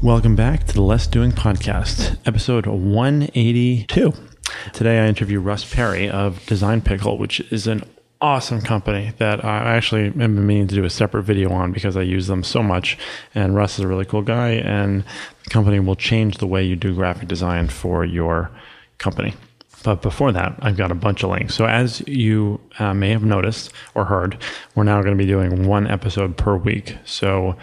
Welcome back to the Less Doing Podcast, episode 182. Today I interview Russ Perry of Design Pickle, which is an awesome company that I actually have been meaning to do a separate video on because I use them so much. And Russ is a really cool guy, and the company will change the way you do graphic design for your company. But before that, I've got a bunch of links. So, as you uh, may have noticed or heard, we're now going to be doing one episode per week. So,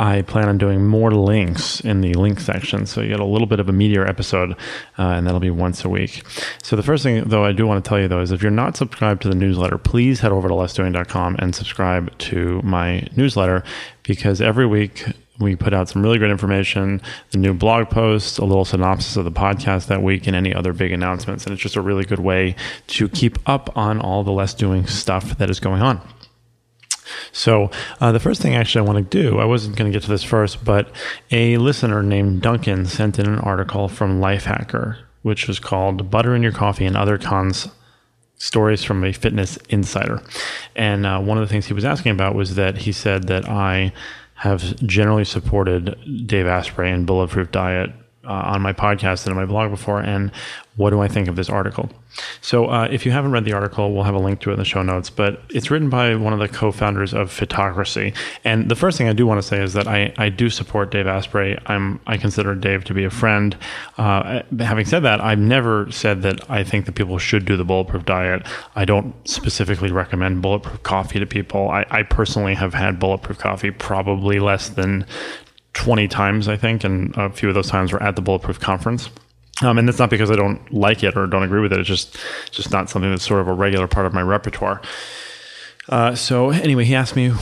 I plan on doing more links in the link section. So you get a little bit of a meteor episode, uh, and that'll be once a week. So the first thing, though, I do want to tell you, though, is if you're not subscribed to the newsletter, please head over to lessdoing.com and subscribe to my newsletter because every week we put out some really great information, the new blog post, a little synopsis of the podcast that week, and any other big announcements. And it's just a really good way to keep up on all the less doing stuff that is going on. So, uh, the first thing actually I want to do, I wasn't going to get to this first, but a listener named Duncan sent in an article from Lifehacker, which was called Butter in Your Coffee and Other Cons Stories from a Fitness Insider. And uh, one of the things he was asking about was that he said that I have generally supported Dave Asprey and Bulletproof Diet uh, on my podcast and on my blog before. And what do I think of this article? So, uh, if you haven't read the article, we'll have a link to it in the show notes. But it's written by one of the co founders of Fitocracy. And the first thing I do want to say is that I, I do support Dave Asprey. I'm, I consider Dave to be a friend. Uh, having said that, I've never said that I think that people should do the bulletproof diet. I don't specifically recommend bulletproof coffee to people. I, I personally have had bulletproof coffee probably less than 20 times, I think, and a few of those times were at the Bulletproof Conference. Um, and that's not because I don't like it or don't agree with it. It's just just not something that's sort of a regular part of my repertoire. Uh, so anyway, he asked me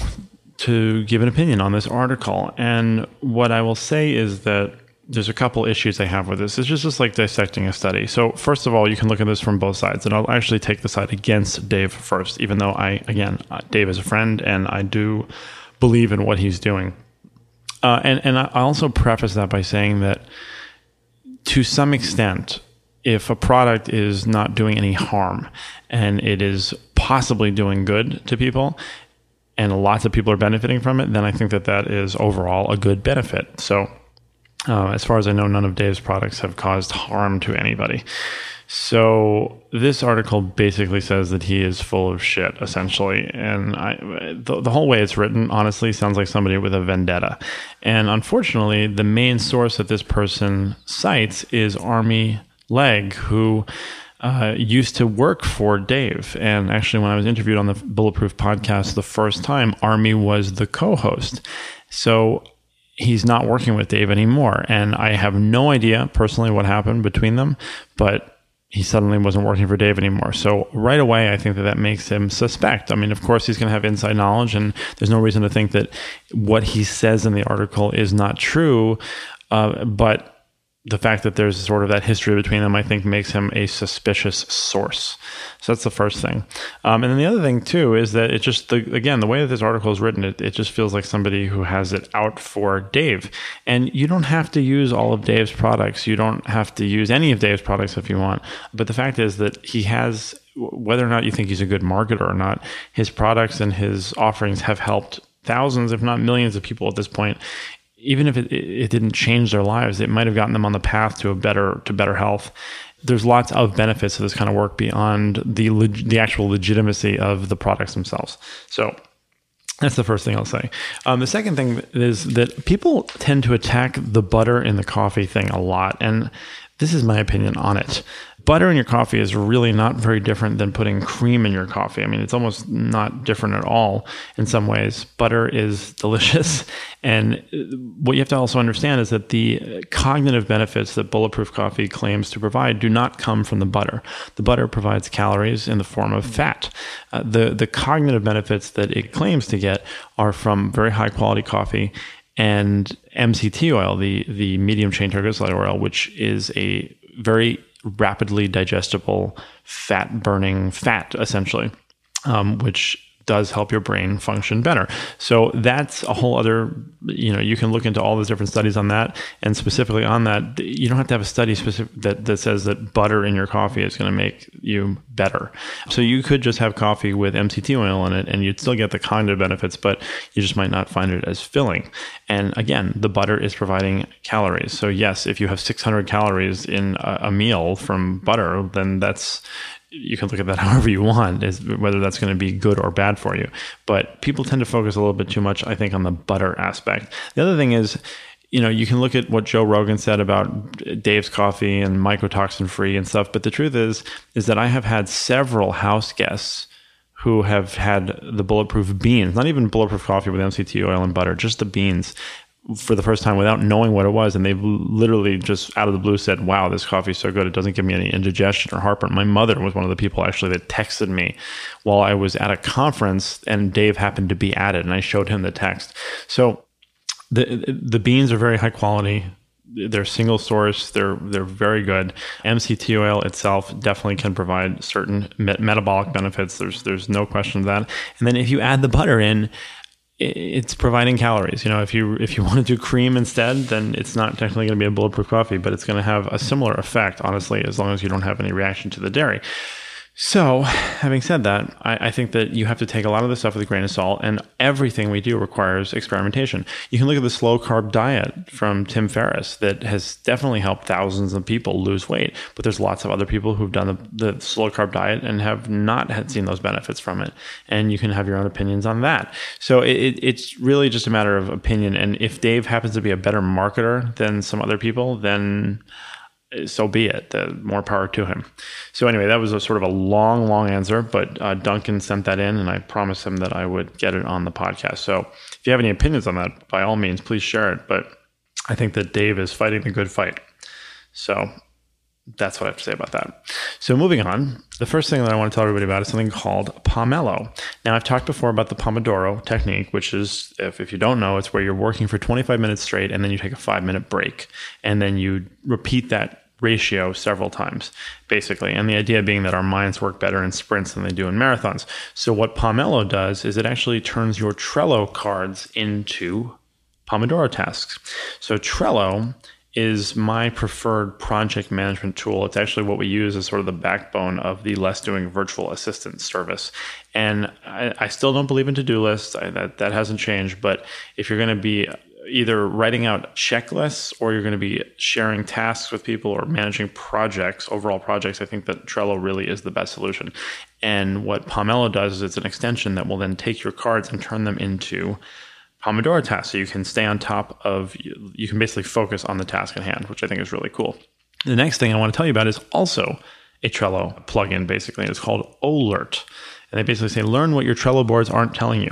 to give an opinion on this article, and what I will say is that there's a couple issues I have with this. It's just, just like dissecting a study. So first of all, you can look at this from both sides, and I'll actually take the side against Dave first, even though I again uh, Dave is a friend and I do believe in what he's doing. Uh, and and I also preface that by saying that to some extent, if a product is not doing any harm and it is possibly doing good to people, and lots of people are benefiting from it, then I think that that is overall a good benefit. So, uh, as far as I know, none of Dave's products have caused harm to anybody. So this article basically says that he is full of shit, essentially, and I, the, the whole way it's written, honestly, sounds like somebody with a vendetta. And unfortunately, the main source that this person cites is Armi Legge, who. Uh, used to work for Dave. And actually, when I was interviewed on the Bulletproof podcast the first time, Armi was the co host. So he's not working with Dave anymore. And I have no idea personally what happened between them, but he suddenly wasn't working for Dave anymore. So right away, I think that that makes him suspect. I mean, of course, he's going to have inside knowledge, and there's no reason to think that what he says in the article is not true. Uh, but the fact that there's sort of that history between them, I think, makes him a suspicious source. So that's the first thing. Um, and then the other thing too is that it just the, again the way that this article is written, it, it just feels like somebody who has it out for Dave. And you don't have to use all of Dave's products. You don't have to use any of Dave's products if you want. But the fact is that he has whether or not you think he's a good marketer or not, his products and his offerings have helped thousands, if not millions, of people at this point even if it, it didn't change their lives, it might have gotten them on the path to a better to better health. There's lots of benefits to this kind of work beyond the leg, the actual legitimacy of the products themselves. So that's the first thing I'll say. Um, the second thing is that people tend to attack the butter in the coffee thing a lot, and this is my opinion on it butter in your coffee is really not very different than putting cream in your coffee. I mean, it's almost not different at all in some ways. Butter is delicious. And what you have to also understand is that the cognitive benefits that bulletproof coffee claims to provide do not come from the butter. The butter provides calories in the form of fat. Uh, the, the cognitive benefits that it claims to get are from very high quality coffee and MCT oil, the the medium chain triglyceride oil, which is a very rapidly digestible fat burning fat essentially, um, which does help your brain function better. So that's a whole other, you know, you can look into all those different studies on that. And specifically on that, you don't have to have a study specific that, that says that butter in your coffee is going to make you better. So you could just have coffee with MCT oil in it and you'd still get the cognitive benefits, but you just might not find it as filling. And again, the butter is providing calories. So yes, if you have 600 calories in a, a meal from butter, then that's you can look at that however you want, is whether that's going to be good or bad for you. But people tend to focus a little bit too much, I think, on the butter aspect. The other thing is, you know, you can look at what Joe Rogan said about Dave's coffee and mycotoxin free and stuff. But the truth is, is that I have had several house guests who have had the bulletproof beans, not even bulletproof coffee with MCT oil and butter, just the beans for the first time without knowing what it was. And they've literally just out of the blue said, Wow, this coffee is so good. It doesn't give me any indigestion or heartburn. My mother was one of the people actually that texted me while I was at a conference and Dave happened to be at it. And I showed him the text. So the, the beans are very high quality. They're single source. They're they're very good. MCT oil itself definitely can provide certain metabolic benefits. There's there's no question of that. And then if you add the butter in, it's providing calories. You know, if you if you want to do cream instead, then it's not technically going to be a bulletproof coffee, but it's going to have a similar effect, honestly, as long as you don't have any reaction to the dairy. So, having said that, I, I, think that you have to take a lot of this stuff with a grain of salt, and everything we do requires experimentation. You can look at the slow carb diet from Tim Ferriss that has definitely helped thousands of people lose weight, but there's lots of other people who've done the, the slow carb diet and have not had seen those benefits from it. And you can have your own opinions on that. So, it, it's really just a matter of opinion. And if Dave happens to be a better marketer than some other people, then so be it. The more power to him. So anyway, that was a sort of a long, long answer, but uh, Duncan sent that in, and I promised him that I would get it on the podcast. So if you have any opinions on that, by all means, please share it. But I think that Dave is fighting the good fight. So that's what I have to say about that. So moving on, the first thing that I want to tell everybody about is something called Pomello. Now I've talked before about the Pomodoro technique, which is if, if you don't know, it's where you're working for 25 minutes straight and then you take a five minute break and then you repeat that ratio several times, basically. And the idea being that our minds work better in sprints than they do in marathons. So what Pomello does is it actually turns your Trello cards into Pomodoro tasks. So Trello is my preferred project management tool. It's actually what we use as sort of the backbone of the Less Doing virtual assistant service. And I, I still don't believe in to do lists. I, that that hasn't changed. But if you're going to be either writing out checklists or you're going to be sharing tasks with people or managing projects, overall projects, I think that Trello really is the best solution. And what Pomello does is it's an extension that will then take your cards and turn them into Pomodoro tasks. So you can stay on top of, you can basically focus on the task at hand, which I think is really cool. The next thing I want to tell you about is also a Trello plugin, basically. It's called Olert. And they basically say, learn what your Trello boards aren't telling you.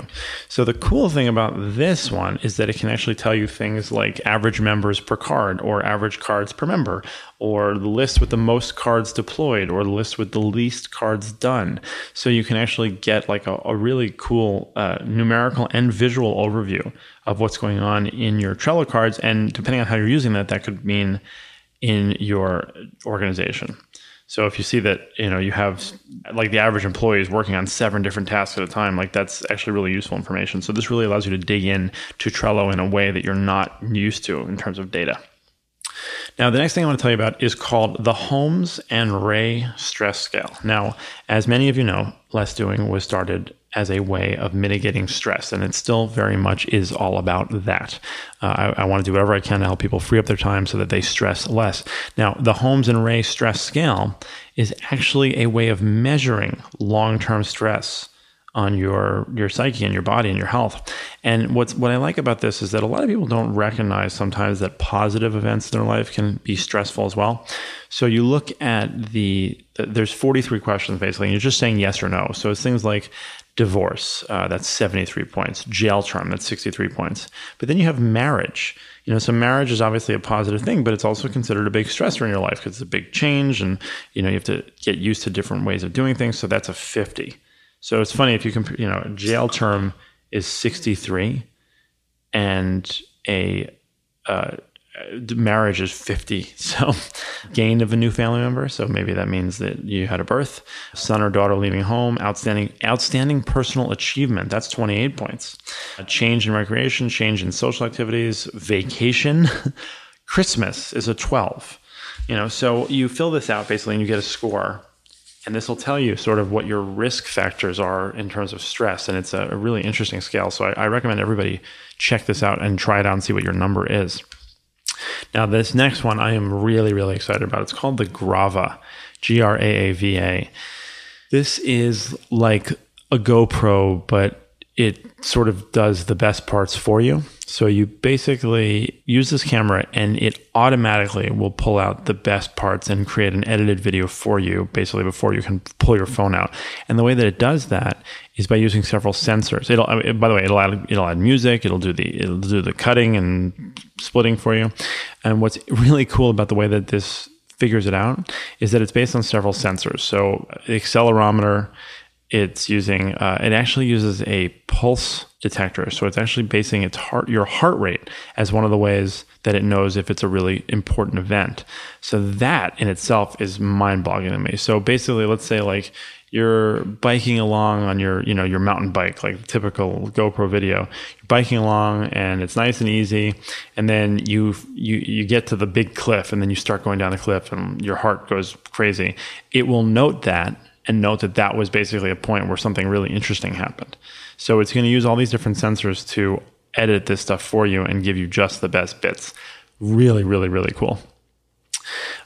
So the cool thing about this one is that it can actually tell you things like average members per card or average cards per member or the list with the most cards deployed or the list with the least cards done. So you can actually get like a, a really cool uh, numerical and visual overview of what's going on in your Trello cards. And depending on how you're using that, that could mean in your organization. So if you see that, you know, you have like the average employee is working on seven different tasks at a time, like that's actually really useful information. So this really allows you to dig in to Trello in a way that you're not used to in terms of data. Now, the next thing I want to tell you about is called the Holmes and Rahe Stress Scale. Now, as many of you know, Less Doing was started as a way of mitigating stress, and it still very much is all about that. Uh, I, I want to do whatever I can to help people free up their time so that they stress less. Now, the Holmes and Rahe Stress Scale is actually a way of measuring long term stress on your your psyche and your body and your health. And what's what I like about this is that a lot of people don't recognize sometimes that positive events in their life can be stressful as well. So you look at the there's 43 questions basically, and you're just saying yes or no. So it's things like divorce, uh, that's 73 points. Jail term, that's 63 points. But then you have marriage. You know, so marriage is obviously a positive thing, but it's also considered a big stressor in your life because it's a big change, and you know you have to get used to different ways of doing things. So that's a 50. So it's funny if you compare, you know, a jail term is 63 and a uh, marriage is 50 so gain of a new family member so maybe that means that you had a birth son or daughter leaving home outstanding outstanding personal achievement that's 28 points. A change in recreation change in social activities vacation. Christmas is a 12 you know so you fill this out basically and you get a score and this will tell you sort of what your risk factors are in terms of stress and it's a, really interesting scale so I, I recommend everybody check this out and try it out and see what your number is now, this next one I am really, really excited about. It's called the Graava, G R A A V A. This is like a GoPro, but it sort of does the best parts for you. So you basically use this camera and it automatically will pull out the best parts and create an edited video for you basically before you can pull your phone out. And the way that it does that is by using several sensors. It'll by the way, it'll add it'll add music, it'll do the it'll do the cutting and splitting for you. And what's really cool about the way that this figures it out is that it's based on several sensors. So accelerometer it's using uh, it actually uses a pulse detector. So it's actually basing its heart your heart rate as one of the ways that it knows if it's a really important event. So that in itself is mind-boggling to me. So basically let's say like you're biking along on your you know your mountain bike like typical GoPro video. You're biking along and it's nice and easy and then you you you get to the big cliff and then you start going down the cliff and your heart goes crazy. It will note that and note that that was basically a point where something really interesting happened. So it's going to use all these different sensors to edit this stuff for you and give you just the best bits. Really, really, really cool.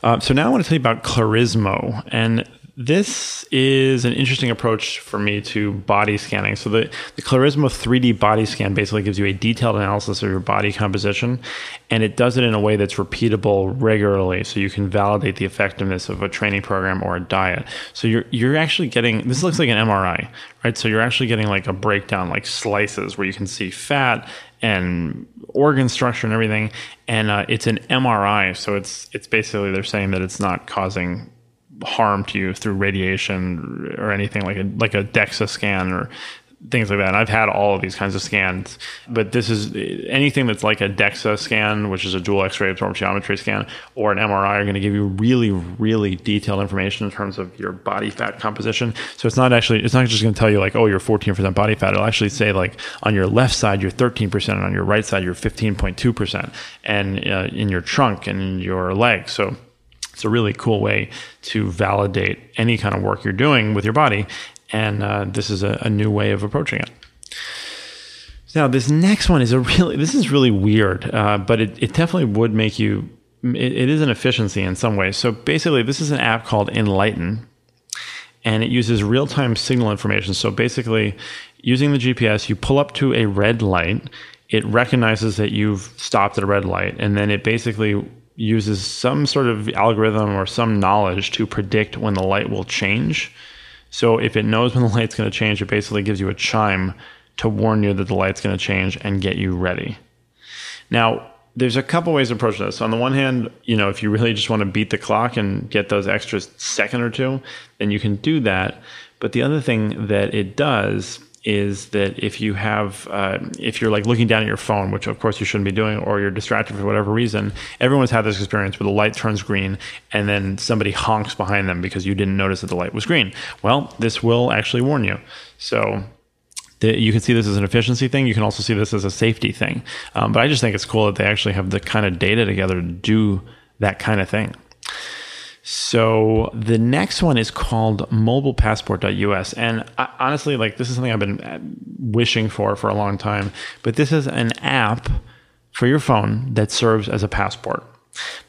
Uh, so now I want to tell you about Klarismo, and this is an interesting approach for me to body scanning. So the, the Klarismo 3D body scan basically gives you a detailed analysis of your body composition, and it does it in a way that's repeatable regularly, so you can validate the effectiveness of a training program or a diet. So you're you're actually getting this looks like an MRI, right? So you're actually getting like a breakdown, like slices, where you can see fat and organ structure and everything, and uh, it's an MRI. So it's it's basically they're saying that it's not causing harm to you through radiation or anything like a like a DEXA scan or things like that. And I've had all of these kinds of scans, but this is anything that's like a DEXA scan, which is a dual X-ray absorptiometry scan, or an MRI are going to give you really, really detailed information in terms of your body fat composition. So it's not actually, it's not just going to tell you like, oh, you're 14% body fat. It'll actually say like on your left side, you're 13%, and on your right side, you're 15.2%, and uh, in your trunk and in your legs. So it's a really cool way to validate any kind of work you're doing with your body. And uh, this is a, a new way of approaching it. Now, this next one is a really, this is really weird, uh, but it, it definitely would make you, it, it is an efficiency in some ways. So basically, this is an app called Enlighten, and it uses real time signal information. So basically, using the GPS, you pull up to a red light, it recognizes that you've stopped at a red light, and then it basically uses some sort of algorithm or some knowledge to predict when the light will change. So if it knows when the light's going to change, it basically gives you a chime to warn you that the light's going to change and get you ready. Now, there's a couple ways to approach this. On the one hand, you know, if you really just want to beat the clock and get those extra second or two, then you can do that. But the other thing that it does is that if you have uh, if you're like looking down at your phone which of course you shouldn't be doing or you're distracted for whatever reason everyone's had this experience where the light turns green and then somebody honks behind them because you didn't notice that the light was green well this will actually warn you so you can see this as an efficiency thing. You can also see this as a safety thing. Um, but I just think it's cool that they actually have the kind of data together to do that kind of thing. So the next one is called mobilepassport.us. And I, honestly, like this is something I've been uh, wishing for for a long time. But this is an app for your phone that serves as a passport.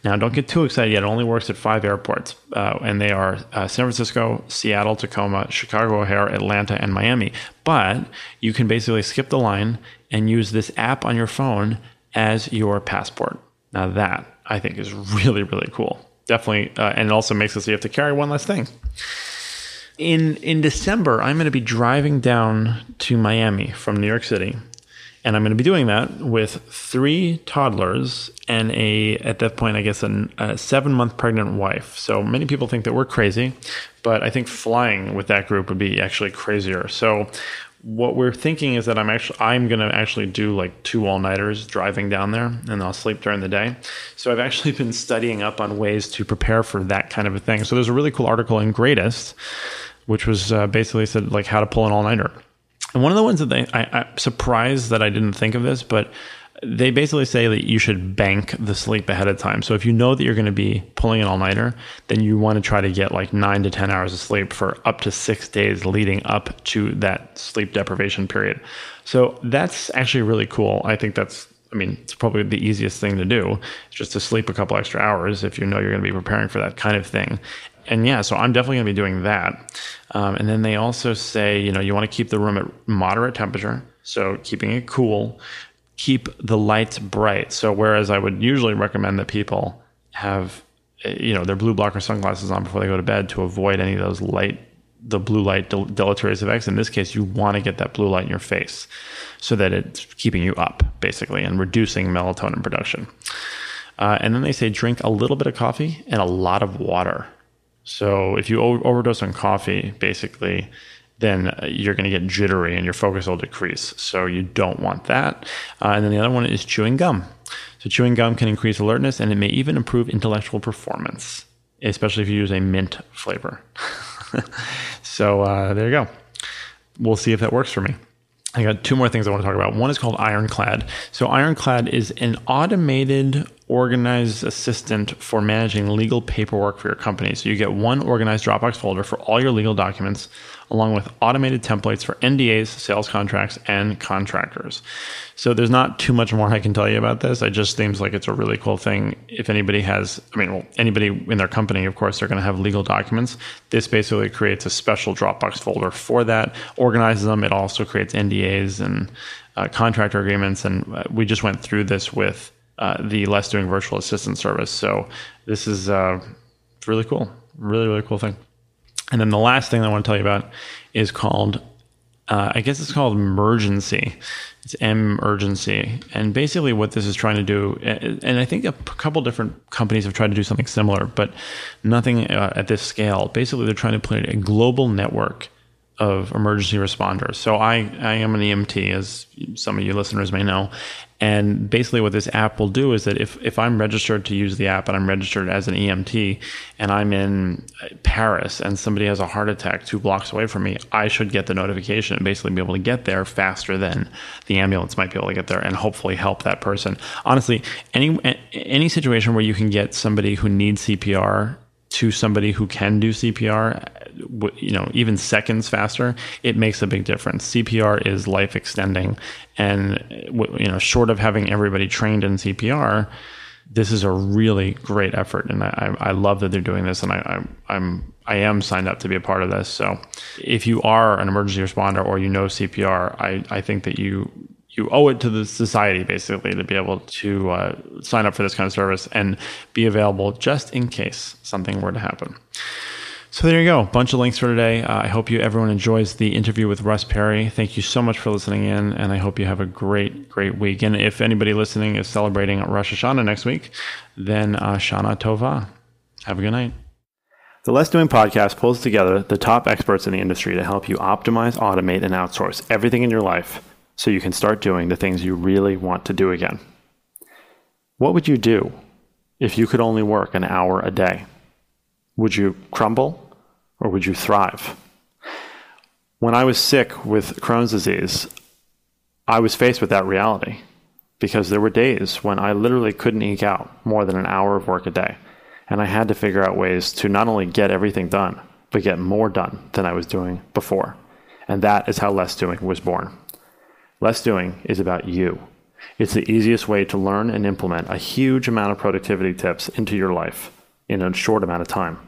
Now, don't get too excited yet. It only works at five airports, uh, and they are uh, San Francisco, Seattle, Tacoma, Chicago O'Hare, Atlanta, and Miami. But you can basically skip the line and use this app on your phone as your passport. Now, that I think is really, really cool definitely, uh, and it also makes so you have to carry one less thing. In in December, I'm going to be driving down to Miami from New York City, and I'm going to be doing that with three toddlers and a at that point, I guess, an, a seven month pregnant wife. So many people think that we're crazy, but I think flying with that group would be actually crazier. So what we're thinking is that I'm actually I'm gonna actually do like two all nighters driving down there, and I'll sleep during the day. So I've actually been studying up on ways to prepare for that kind of a thing. So there's a really cool article in Greatist, which was uh, basically said like how to pull an all nighter. And one of the ones that they, I, I'm surprised that I didn't think of this, but they basically say that you should bank the sleep ahead of time. So if you know that you're going to be pulling an all nighter, then you want to try to get like nine to 10 hours of sleep for up to six days leading up to that sleep deprivation period. So that's actually really cool. I think that's, I mean, it's probably the easiest thing to do, just to sleep a couple extra hours if you know you're going to be preparing for that kind of thing. And yeah, so I'm definitely going to be doing that. Um, and then they also say, you know, you want to keep the room at moderate temperature. So keeping it cool keep the lights bright. So whereas I would usually recommend that people have you know their blue blocker sunglasses on before they go to bed to avoid any of those light the blue light del- deleterious effects. In this case, you want to get that blue light in your face so that it's keeping you up basically and reducing melatonin production. Uh, and then they say drink a little bit of coffee and a lot of water. So if you o- overdose on coffee, basically then uh, you're going to get jittery and your focus will decrease. So you don't want that. Uh, and then the other one is chewing gum. So chewing gum can increase alertness and it may even improve intellectual performance, especially if you use a mint flavor. so uh, there you go. We'll see if that works for me. I got two more things I want to talk about. One is called Ironclad. So, Ironclad is an automated organized assistant for managing legal paperwork for your company. So, you get one organized Dropbox folder for all your legal documents along with automated templates for NDAs, sales contracts, and contractors. So there's not too much more I can tell you about this. It just seems like it's a really cool thing. If anybody has, I mean, well, anybody in their company, of course, they're going to have legal documents. This basically creates a special Dropbox folder for that, organizes them. It also creates NDAs and uh, contractor agreements. And uh, we just went through this with uh, the Less Doing Virtual Assistant service. So this is uh, really cool. Really, really cool thing. And then the last thing I want to tell you about is called, uh, I guess it's called emergency. It's M emergency. And basically, what this is trying to do, and I think a couple different companies have tried to do something similar, but nothing uh, at this scale. Basically, they're trying to put a global network of emergency responders. So I, I am an EMT, as some of you listeners may know, and basically, what this app will do is that if, if I'm registered to use the app and I'm registered as an EMT and I'm in Paris and somebody has a heart attack two blocks away from me, I should get the notification and basically be able to get there faster than the ambulance might be able to get there and hopefully help that person. Honestly, any any situation where you can get somebody who needs CPR to somebody who can do CPR, you know, even seconds faster, it makes a big difference. CPR is life extending, and uh, you know, short of having everybody trained in CPR, this is a really great effort, and I, I love that they're doing this, and I, I, I'm I am signed up to be a part of this. So, if you are an emergency responder or you know CPR, I, I think that you you owe it to the society basically to be able to uh, sign up for this kind of service and be available just in case something were to happen. So there you go, bunch of links for today. Uh, I hope you everyone enjoys the interview with Russ Perry. Thank you so much for listening in, and I hope you have a great, great week. And if anybody listening is celebrating Rosh Hashanah next week, then uh, Shana Tova. Have a good night. The Less Doing podcast pulls together the top experts in the industry to help you optimize, automate, and outsource everything in your life so you can start doing the things you really want to do again. What would you do if you could only work an hour a day? Would you crumble or would you thrive? When I was sick with Crohn's disease, I was faced with that reality because there were days when I literally couldn't eke out more than an hour of work a day. And I had to figure out ways to not only get everything done, but get more done than I was doing before. And that is how Less Doing was born. Less doing is about you. It's the easiest way to learn and implement a huge amount of productivity tips into your life in a short amount of time.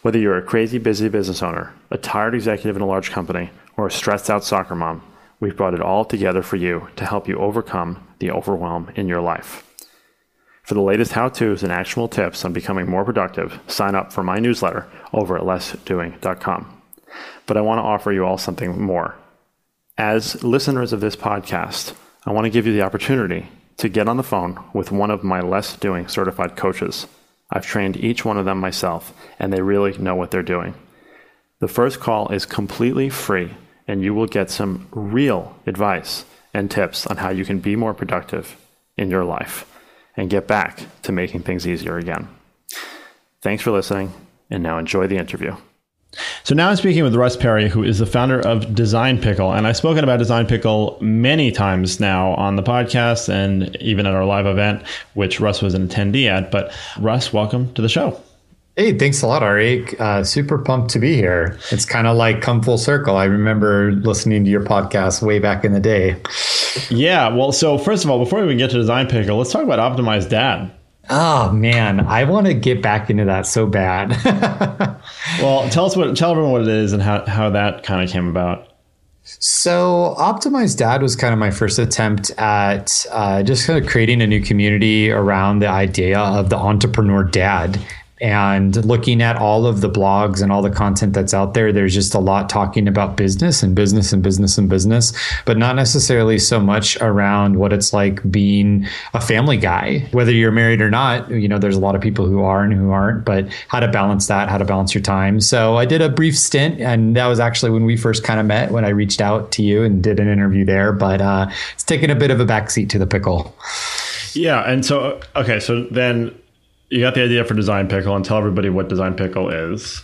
Whether you're a crazy busy business owner, a tired executive in a large company, or a stressed out soccer mom, we've brought it all together for you to help you overcome the overwhelm in your life. For the latest how to's and actionable tips on becoming more productive, sign up for my newsletter over at lessdoing.com. But I want to offer you all something more. As listeners of this podcast, I want to give you the opportunity to get on the phone with one of my less doing certified coaches. I've trained each one of them myself, and they really know what they're doing. The first call is completely free, and you will get some real advice and tips on how you can be more productive in your life and get back to making things easier again. Thanks for listening, and now enjoy the interview. So now I'm speaking with Russ Perry, who is the founder of Design Pickle. And I've spoken about Design Pickle many times now on the podcast and even at our live event, which Russ was an attendee at. But Russ, welcome to the show. Hey, thanks a lot, Ari. Uh, super pumped to be here. It's kind of like come full circle. I remember listening to your podcast way back in the day. Yeah. Well, so first of all, before we even get to Design Pickle, let's talk about Optimized Dad. Oh man, I want to get back into that so bad. well, tell us what tell everyone what it is and how, how that kind of came about. So, Optimized Dad was kind of my first attempt at uh, just kind of creating a new community around the idea of the entrepreneur dad and looking at all of the blogs and all the content that's out there there's just a lot talking about business and business and business and business but not necessarily so much around what it's like being a family guy. Whether you're married or not you know there's a lot of people who are and who aren't but how to balance that how to balance your time. So i did a brief stint and that was actually when we first kind of met when i reached out to you and did an interview there but uh, it's taken a bit of a backseat to the pickle. Yeah and so okay so then you got the idea for Design Pickle and tell everybody what Design Pickle is.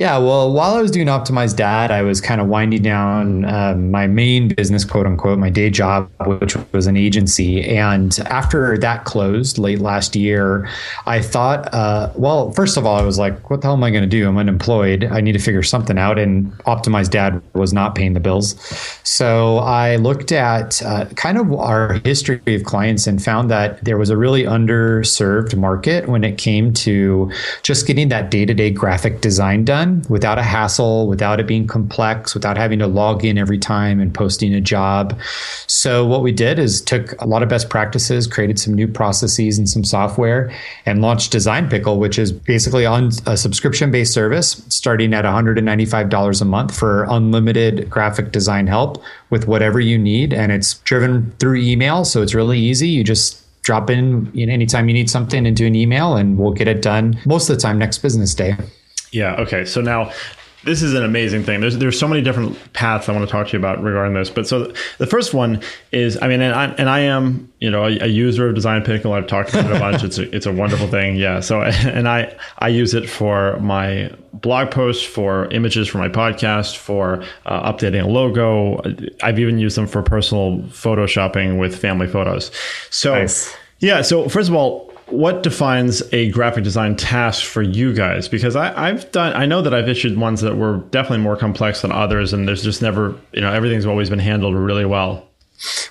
Yeah, well, while I was doing Optimized Dad, I was kind of winding down uh, my main business, quote unquote, my day job, which was an agency. And after that closed late last year, I thought, uh, well, first of all, I was like, what the hell am I going to do? I'm unemployed. I need to figure something out. And Optimized Dad was not paying the bills. So I looked at uh, kind of our history of clients and found that there was a really underserved market when it came to just getting that day to day graphic design done without a hassle, without it being complex, without having to log in every time and posting a job. So what we did is took a lot of best practices, created some new processes and some software, and launched Design Pickle, which is basically on a subscription-based service starting at $195 a month for unlimited graphic design help with whatever you need. And it's driven through email, so it's really easy. You just drop in you know, anytime you need something into an email and we'll get it done most of the time next business day. Yeah. Okay. So now this is an amazing thing. There's there's so many different paths I want to talk to you about regarding this. But so the first one is, I mean, and I and I am you know a, a user of Design Pickle. I've talked about it a bunch. It's a, it's a wonderful thing. Yeah. So and I I use it for my blog posts, for images for my podcast, for uh, updating a logo. I've even used them for personal photoshopping with family photos. So nice. yeah. So first of all, what defines a graphic design task for you guys? Because I, have done, I know that I've issued ones that were definitely more complex than others, and there's just never, you know, everything's always been handled really well.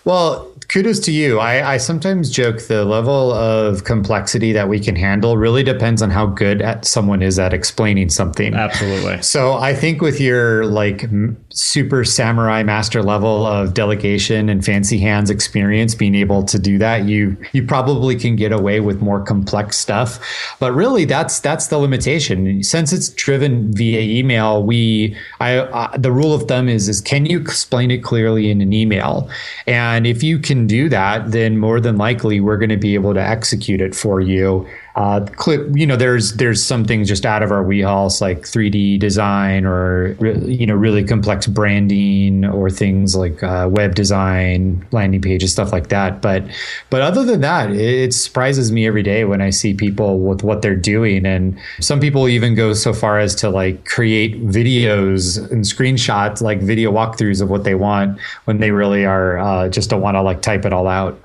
Well, kudos to you. I, I, sometimes joke the level of complexity that we can handle really depends on how good at someone is at explaining something. Absolutely. So I think with your like super samurai master level of delegation and fancy hands experience, being able to do that, you you probably can get away with more complex stuff. But really, that's that's the limitation. Since it's driven via email, we I, I the rule of thumb is is can you explain it clearly in an email? And if you can do that, then more than likely we're going to be able to execute it for you uh, clip, you know, there's there's some things just out of our wheelhouse like 3D design or you know really complex branding or things like uh, web design, landing pages, stuff like that. But but other than that, it surprises me every day when I see people with what they're doing, and some people even go so far as to like create videos and screenshots, like video walkthroughs of what they want when they really are uh, just don't want to like type it all out.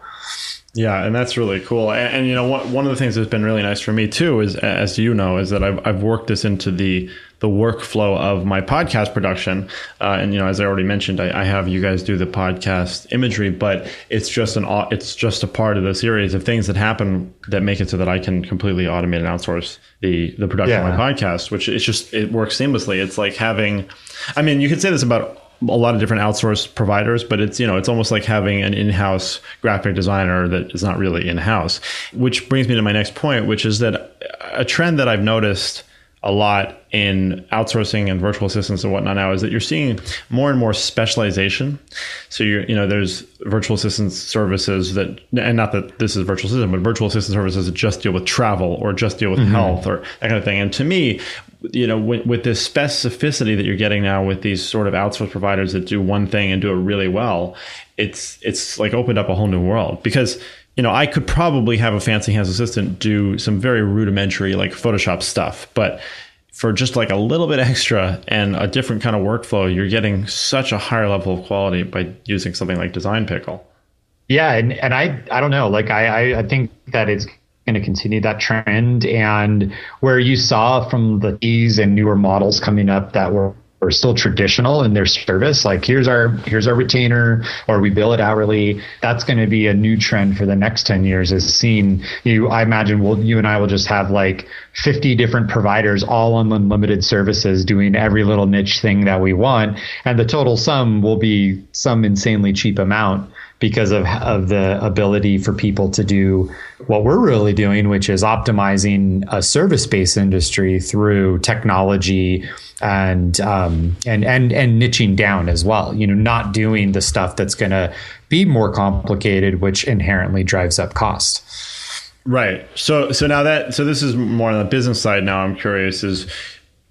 Yeah, and that's really cool. And, and, you know, one, one of the things that's been really nice for me too is, as you know, is that I've, I've worked this into the the workflow of my podcast production. Uh, and you know, as I already mentioned, I, I, have you guys do the podcast imagery, but it's just an it's just a part of the series of things that happen that make it so that I can completely automate and outsource the the production yeah. of my podcast. Which it's just it works seamlessly. It's like having, I mean, you could say this about a lot of different outsourced providers, but it's you know it's almost like having an in-house graphic designer that is not really in-house. Which brings me to my next point, which is that a trend that I've noticed a lot in outsourcing and virtual assistants and whatnot now is that you're seeing more and more specialization. So you're, you know, there's virtual assistant services that, and not that this is virtual assistant, but virtual assistant services that just deal with travel or just deal with mm-hmm. health or that kind of thing. And to me, you know, with, with this specificity that you're getting now with these sort of outsourced providers that do one thing and do it really well, it's it's like opened up a whole new world because you know I could probably have a fancy hands assistant do some very rudimentary like Photoshop stuff, but for just like a little bit extra and a different kind of workflow, you're getting such a higher level of quality by using something like Design Pickle. Yeah, and, and I I don't know, like I I think that it's going to continue that trend. And where you saw from the ease and newer models coming up that were are still traditional in their service like here's our here's our retainer or we bill it hourly. That's going to be a new trend for the next 10 years is seen you i imagine we'll you and i will just have like 50 different providers all on unlimited services doing every little niche thing that we want and the total sum will be some insanely cheap amount because of, of the ability for people to do what we're really doing, which is optimizing a service based industry through technology and um, and and and niching down as well. You know, not doing the stuff that's going to be more complicated, which inherently drives up cost. Right. So so now that so this is more on the business side. Now I'm curious is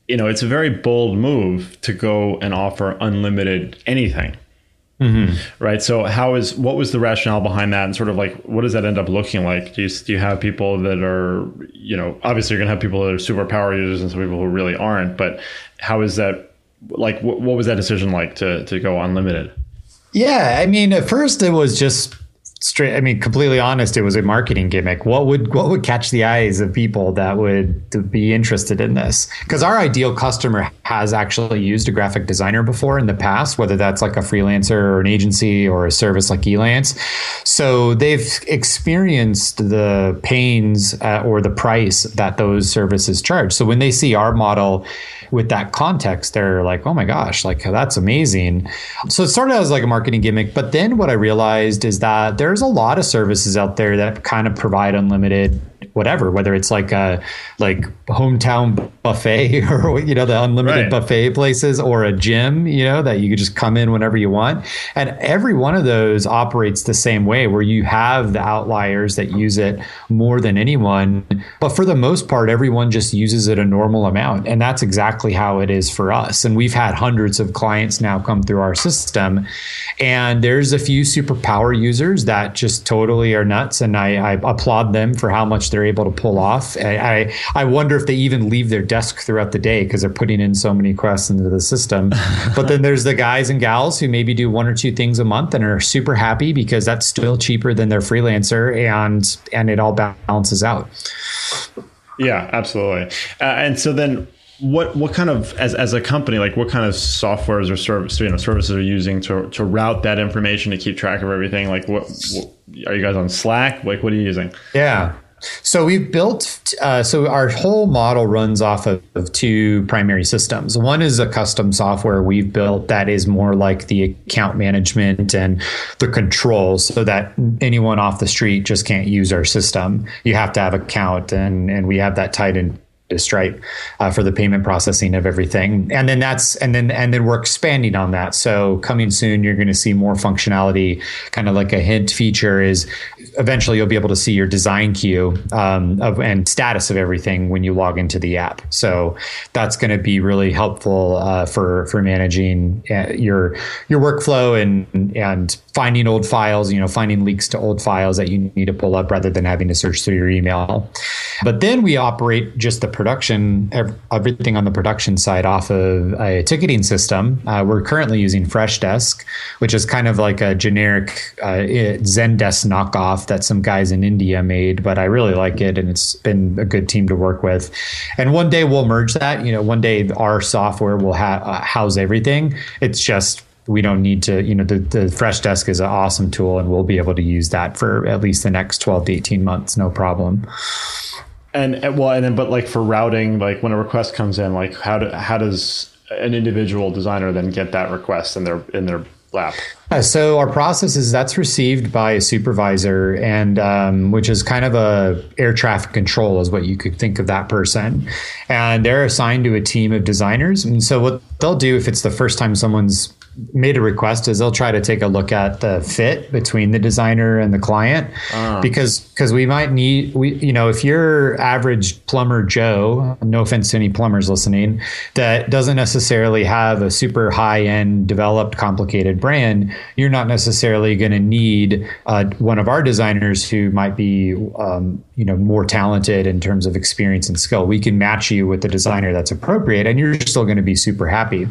you know it's a very bold move to go and offer unlimited anything Mm-hmm. Right. So, how is what was the rationale behind that, and sort of like what does that end up looking like? Do you do you have people that are you know obviously you're gonna have people that are super power users and some people who really aren't, but how is that like? What, what was that decision like to to go unlimited? Yeah, I mean, at first it was just straight i mean completely honest it was a marketing gimmick. What would what would catch the eyes of people that would be interested in this? Because our ideal customer has actually used a graphic designer before in the past whether that's like a freelancer or an agency or a service like elance. So they've experienced the pains uh, or the price that those services charge. So when they see our model with that context, they're like, oh my gosh, like that's amazing. So it started as like a marketing gimmick. But then what I realized is that there's a lot of services out there that kind of provide unlimited whatever, whether it's like a like hometown buffet or you know the unlimited right. buffet places or a gym, you know that you could just come in whenever you want. And every one of those operates the same way, where you have the outliers that use it more than anyone, but for the most part, everyone just uses it a normal amount, and that's exactly how it is for us. And we've had hundreds of clients now come through our system, and there's a few superpower users that just totally are nuts, and I, I applaud them for how much they're able to pull off. I, I, I wonder if they even leave their desk throughout the day because they're putting in so many quests into the system. but then there's the guys and gals who maybe do one or two things a month and are super happy because that's still cheaper than their freelancer and and it all balances out. Yeah, absolutely. Uh, and so then what what kind of as, as a company like what kind of softwares or service you know services are you using to to route that information to keep track of everything like what, what are you guys on slack like what are you using yeah so we've built, uh, so our whole model runs off of, of, two primary systems. One is a custom software we've built that is more like the account management and the controls so that anyone off the street just can't use our system. You have to have account and, and we have that tied in to Stripe uh, for the payment processing of everything. And then that's and then and then we're expanding on that. So coming soon, you're going to see more functionality. Kind of like a hint feature is eventually you'll be able to see your design queue um, of, and status of everything when you log into the app. So that's going to be really helpful uh, for for managing uh, your your workflow and and finding old files. You know, finding leaks to old files that you need to pull up rather than having to search through your email. But then we operate just the production, everything on the production side off of a ticketing system. Uh, we're currently using Freshdesk, which is kind of like a generic uh, Zendesk knockoff that some guys in India made, but I really like it and it's been a good team to work with. And one day we'll merge that. You know, one day our software will ha- uh, house everything. It's just we don't need to, you know, the, the Freshdesk is an awesome tool and we'll be able to use that for at least the next 12 to 18 months, no problem. And, and well, and then, but like for routing, like when a request comes in, like how do, how does an individual designer then get that request in their in their lap? Uh, so our process is that's received by a supervisor, and um, which is kind of a air traffic control is what you could think of that person, and they're assigned to a team of designers. And so what they'll do if it's the first time someone's made a request is they'll try to take a look at the fit between the designer and the client. Uh. because because we might need we you know if you're average plumber joe no offense to any plumbers listening that doesn't necessarily have a super high end developed complicated brand you're not necessarily going to need uh, one of our designers who might be um, you know more talented in terms of experience and skill. We can match you with the designer that's appropriate and you're still going to be super happy.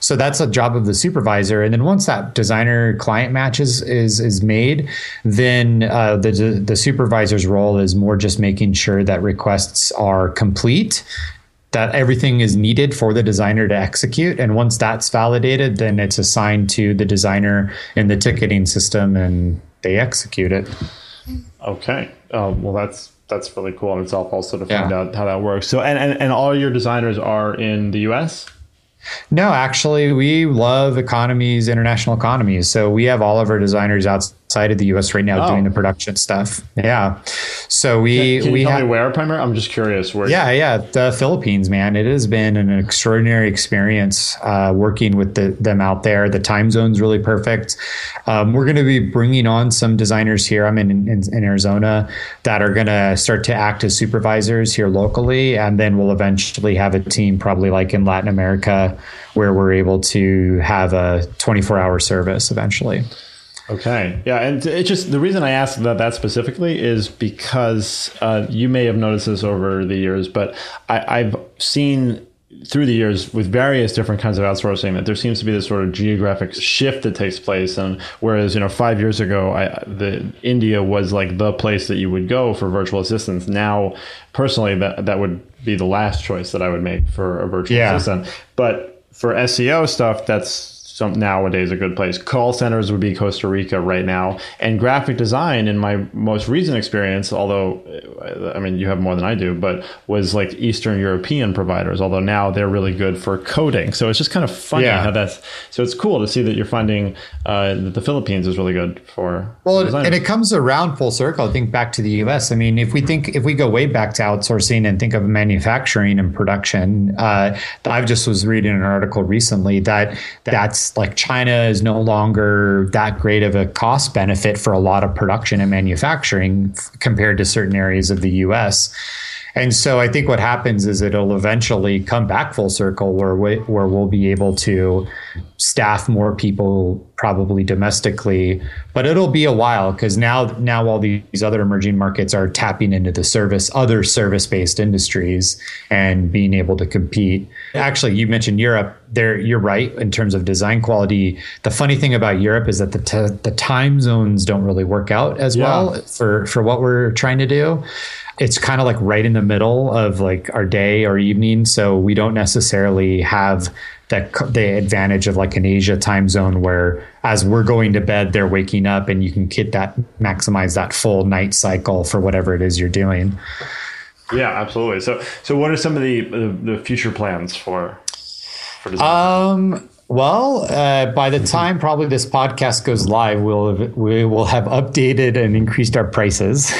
So that's a job of the supervisor supervisor. And then once that designer client match is is, is made, then uh, the the supervisor's role is more just making sure that requests are complete that everything is needed for the designer to execute. And once that's validated, then it's assigned to the designer in the ticketing system and they execute it. Okay. Uh, well, that's that's really cool in itself also to find yeah. out how that works. So, and, and, and all your designers are in the US? No, actually, we love economies, international economies. So we have all of our designers outside of the U.S. right now oh. doing the production stuff. Yeah. So we can, can we tell have, me where primarily? I'm just curious. Where? Yeah, yeah, the Philippines, man. It has been an extraordinary experience uh, working with the, them out there. The time zone's really perfect. Um, we're going to be bringing on some designers here. I'm in, in, in Arizona that are going to start to act as supervisors here locally, and then we'll eventually have a team, probably like in Latin America, where we're able to have a 24 hour service eventually. Okay. Yeah. And it's just the reason I asked about that specifically is because uh, you may have noticed this over the years, but I, I've seen through the years with various different kinds of outsourcing that there seems to be this sort of geographic shift that takes place and whereas you know 5 years ago I, the India was like the place that you would go for virtual assistants now personally that that would be the last choice that I would make for a virtual yeah. assistant but for SEO stuff that's some nowadays a good place. Call centers would be Costa Rica right now, and graphic design in my most recent experience, although I mean you have more than I do, but was like Eastern European providers. Although now they're really good for coding, so it's just kind of funny yeah. how that's. So it's cool to see that you're finding uh, that the Philippines is really good for. Well, and it comes around full circle. I think back to the U.S. I mean, if we think if we go way back to outsourcing and think of manufacturing and production, uh, I just was reading an article recently that that's like China is no longer that great of a cost benefit for a lot of production and manufacturing compared to certain areas of the US. And so I think what happens is it'll eventually come back full circle where we, where we'll be able to staff more people probably domestically, but it'll be a while because now now all these other emerging markets are tapping into the service other service based industries and being able to compete. Actually, you mentioned Europe. There, you're right in terms of design quality. The funny thing about Europe is that the t- the time zones don't really work out as yeah. well for for what we're trying to do it's kind of like right in the middle of like our day or evening. So we don't necessarily have that the advantage of like an Asia time zone where as we're going to bed, they're waking up and you can get that maximize that full night cycle for whatever it is you're doing. Yeah, absolutely. So, so what are some of the the, the future plans for for design? Um, well, uh, by the time probably this podcast goes live, we'll have, we will have updated and increased our prices.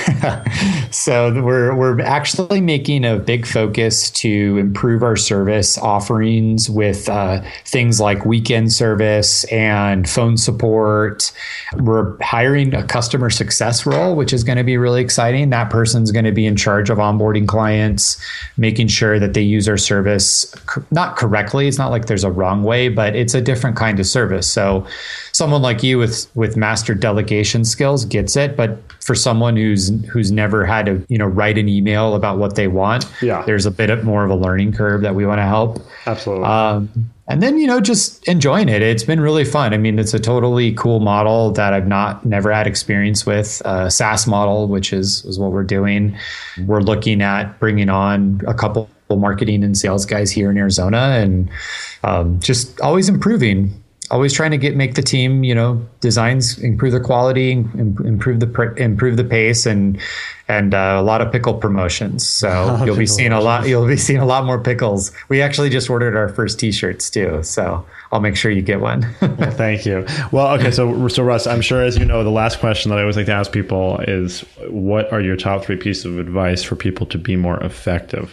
so we're we're actually making a big focus to improve our service offerings with uh, things like weekend service and phone support. We're hiring a customer success role, which is going to be really exciting. That person's going to be in charge of onboarding clients, making sure that they use our service not correctly. It's not like there's a wrong way, but it's a different kind of service. So someone like you with with master delegation skills gets it, but for someone who's who's never had to you know write an email about what they want, yeah, there's a bit more of a learning curve that we want to help. Absolutely. Um, and then you know just enjoying it it's been really fun i mean it's a totally cool model that i've not never had experience with a saas model which is is what we're doing we're looking at bringing on a couple marketing and sales guys here in Arizona and um, just always improving. always trying to get make the team, you know, designs improve the quality, improve the improve the pace, and and uh, a lot of pickle promotions. So you'll be seeing a lot. You'll be seeing a lot more pickles. We actually just ordered our first T-shirts too, so I'll make sure you get one. well, thank you. Well, okay, so so Russ, I'm sure as you know, the last question that I always like to ask people is, what are your top three pieces of advice for people to be more effective?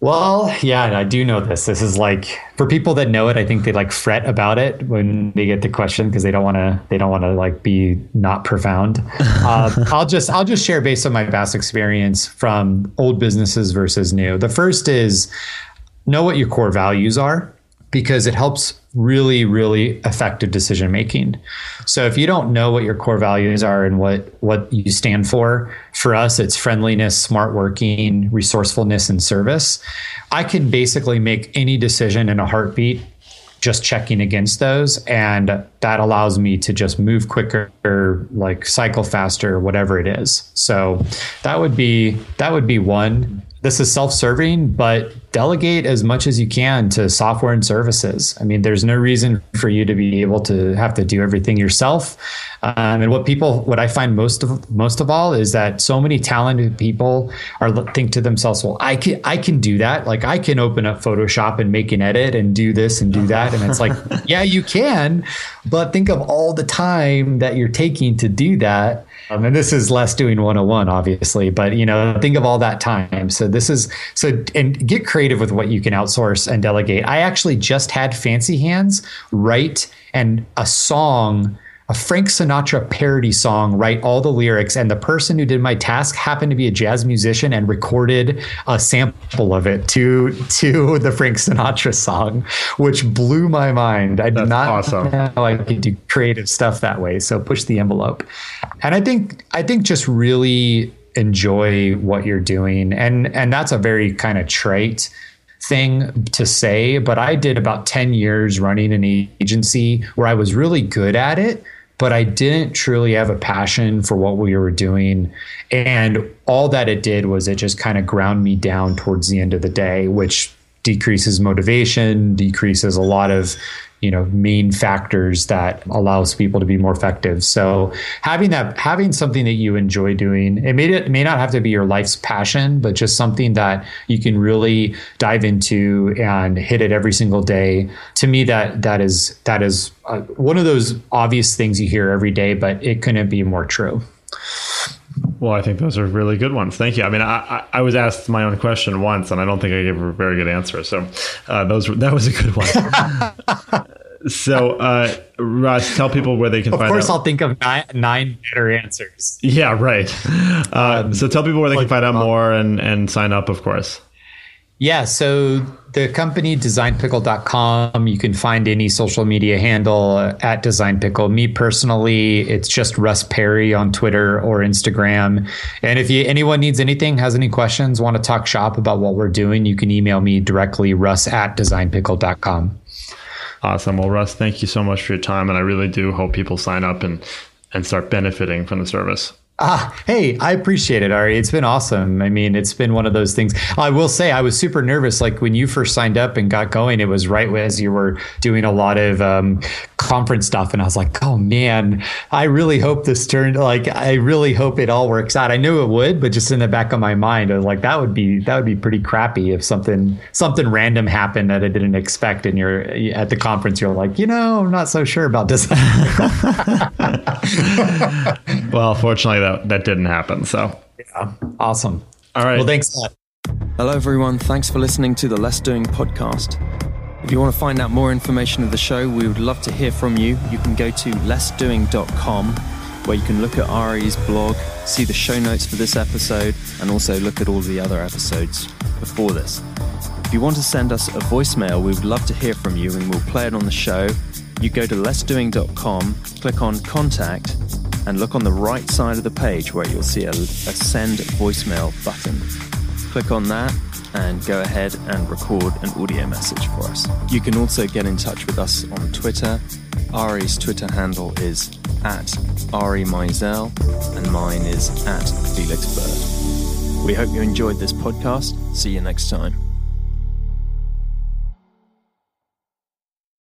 Well, yeah, I do know this. This is like for people that know it, I think they like fret about it when they get the question because they don't want to they don't want to like be not profound. Uh, I'll just I'll just share based on my past experience from old businesses versus new. The first is know what your core values are because it helps really really effective decision making. So if you don't know what your core values are and what what you stand for for us it's friendliness smart working resourcefulness and service. I can basically make any decision in a heartbeat just checking against those and that allows me to just move quicker like cycle faster whatever it is. So that would be that would be one. This is self-serving, but delegate as much as you can to software and services. I mean, there's no reason for you to be able to have to do everything yourself. Um, and what people, what I find most of most of all is that so many talented people are think to themselves, "Well, I can I can do that. Like I can open up Photoshop and make an edit and do this and do that." And it's like, yeah, you can, but think of all the time that you're taking to do that um, and this is less doing 101, obviously, but you know, think of all that time. So this is so and get creative with what you can outsource and delegate. I actually just had Fancy Hands write and a song a Frank Sinatra parody song, write all the lyrics, and the person who did my task happened to be a jazz musician and recorded a sample of it to to the Frank Sinatra song, which blew my mind. I did not awesome. know I could do creative stuff that way. So push the envelope, and I think I think just really enjoy what you're doing, and and that's a very kind of trait thing to say, but I did about 10 years running an agency where I was really good at it, but I didn't truly have a passion for what we were doing. And all that it did was it just kind of ground me down towards the end of the day, which decreases motivation, decreases a lot of you know main factors that allows people to be more effective. So having that having something that you enjoy doing it may it may not have to be your life's passion but just something that you can really dive into and hit it every single day. To me that that is that is uh, one of those obvious things you hear every day but it couldn't be more true well, I think those are really good ones. Thank you. I mean, I, I was asked my own question once, and I don't think I gave a very good answer. So, uh, those that was a good one. so, uh, Russ, tell people where they can of find. Of course, out. I'll think of nine, nine better answers. Yeah, right. Uh, um, so, tell people where they can find out more and and sign up. Of course. Yeah, so the company designpickle.com, you can find any social media handle at designpickle. Me personally, it's just Russ Perry on Twitter or Instagram. And if you, anyone needs anything, has any questions, want to talk shop about what we're doing, you can email me directly, russ at designpickle.com. Awesome. Well, Russ, thank you so much for your time. And I really do hope people sign up and, and start benefiting from the service. Ah, hey, I appreciate it, Ari. It's been awesome. I mean, it's been one of those things. I will say, I was super nervous. Like when you first signed up and got going, it was right as you were doing a lot of um, conference stuff, and I was like, oh man, I really hope this turned. Like, I really hope it all works out. I knew it would, but just in the back of my mind, I was like, that would be that would be pretty crappy if something something random happened that I didn't expect, and you're at the conference, you're like, you know, I'm not so sure about this. well, fortunately that that didn't happen. So yeah, awesome. All right. Well, thanks. Hello, everyone. Thanks for listening to the Less Doing podcast. If you want to find out more information of the show, we would love to hear from you. You can go to lessdoing.com where you can look at Ari's blog, see the show notes for this episode, and also look at all the other episodes before this. If you want to send us a voicemail, we would love to hear from you and we'll play it on the show. You go to lessdoing.com, click on contact, and look on the right side of the page where you'll see a, a send voicemail button. Click on that and go ahead and record an audio message for us. You can also get in touch with us on Twitter. Ari's Twitter handle is at Ari Meisel and mine is at Felix Bird. We hope you enjoyed this podcast. See you next time.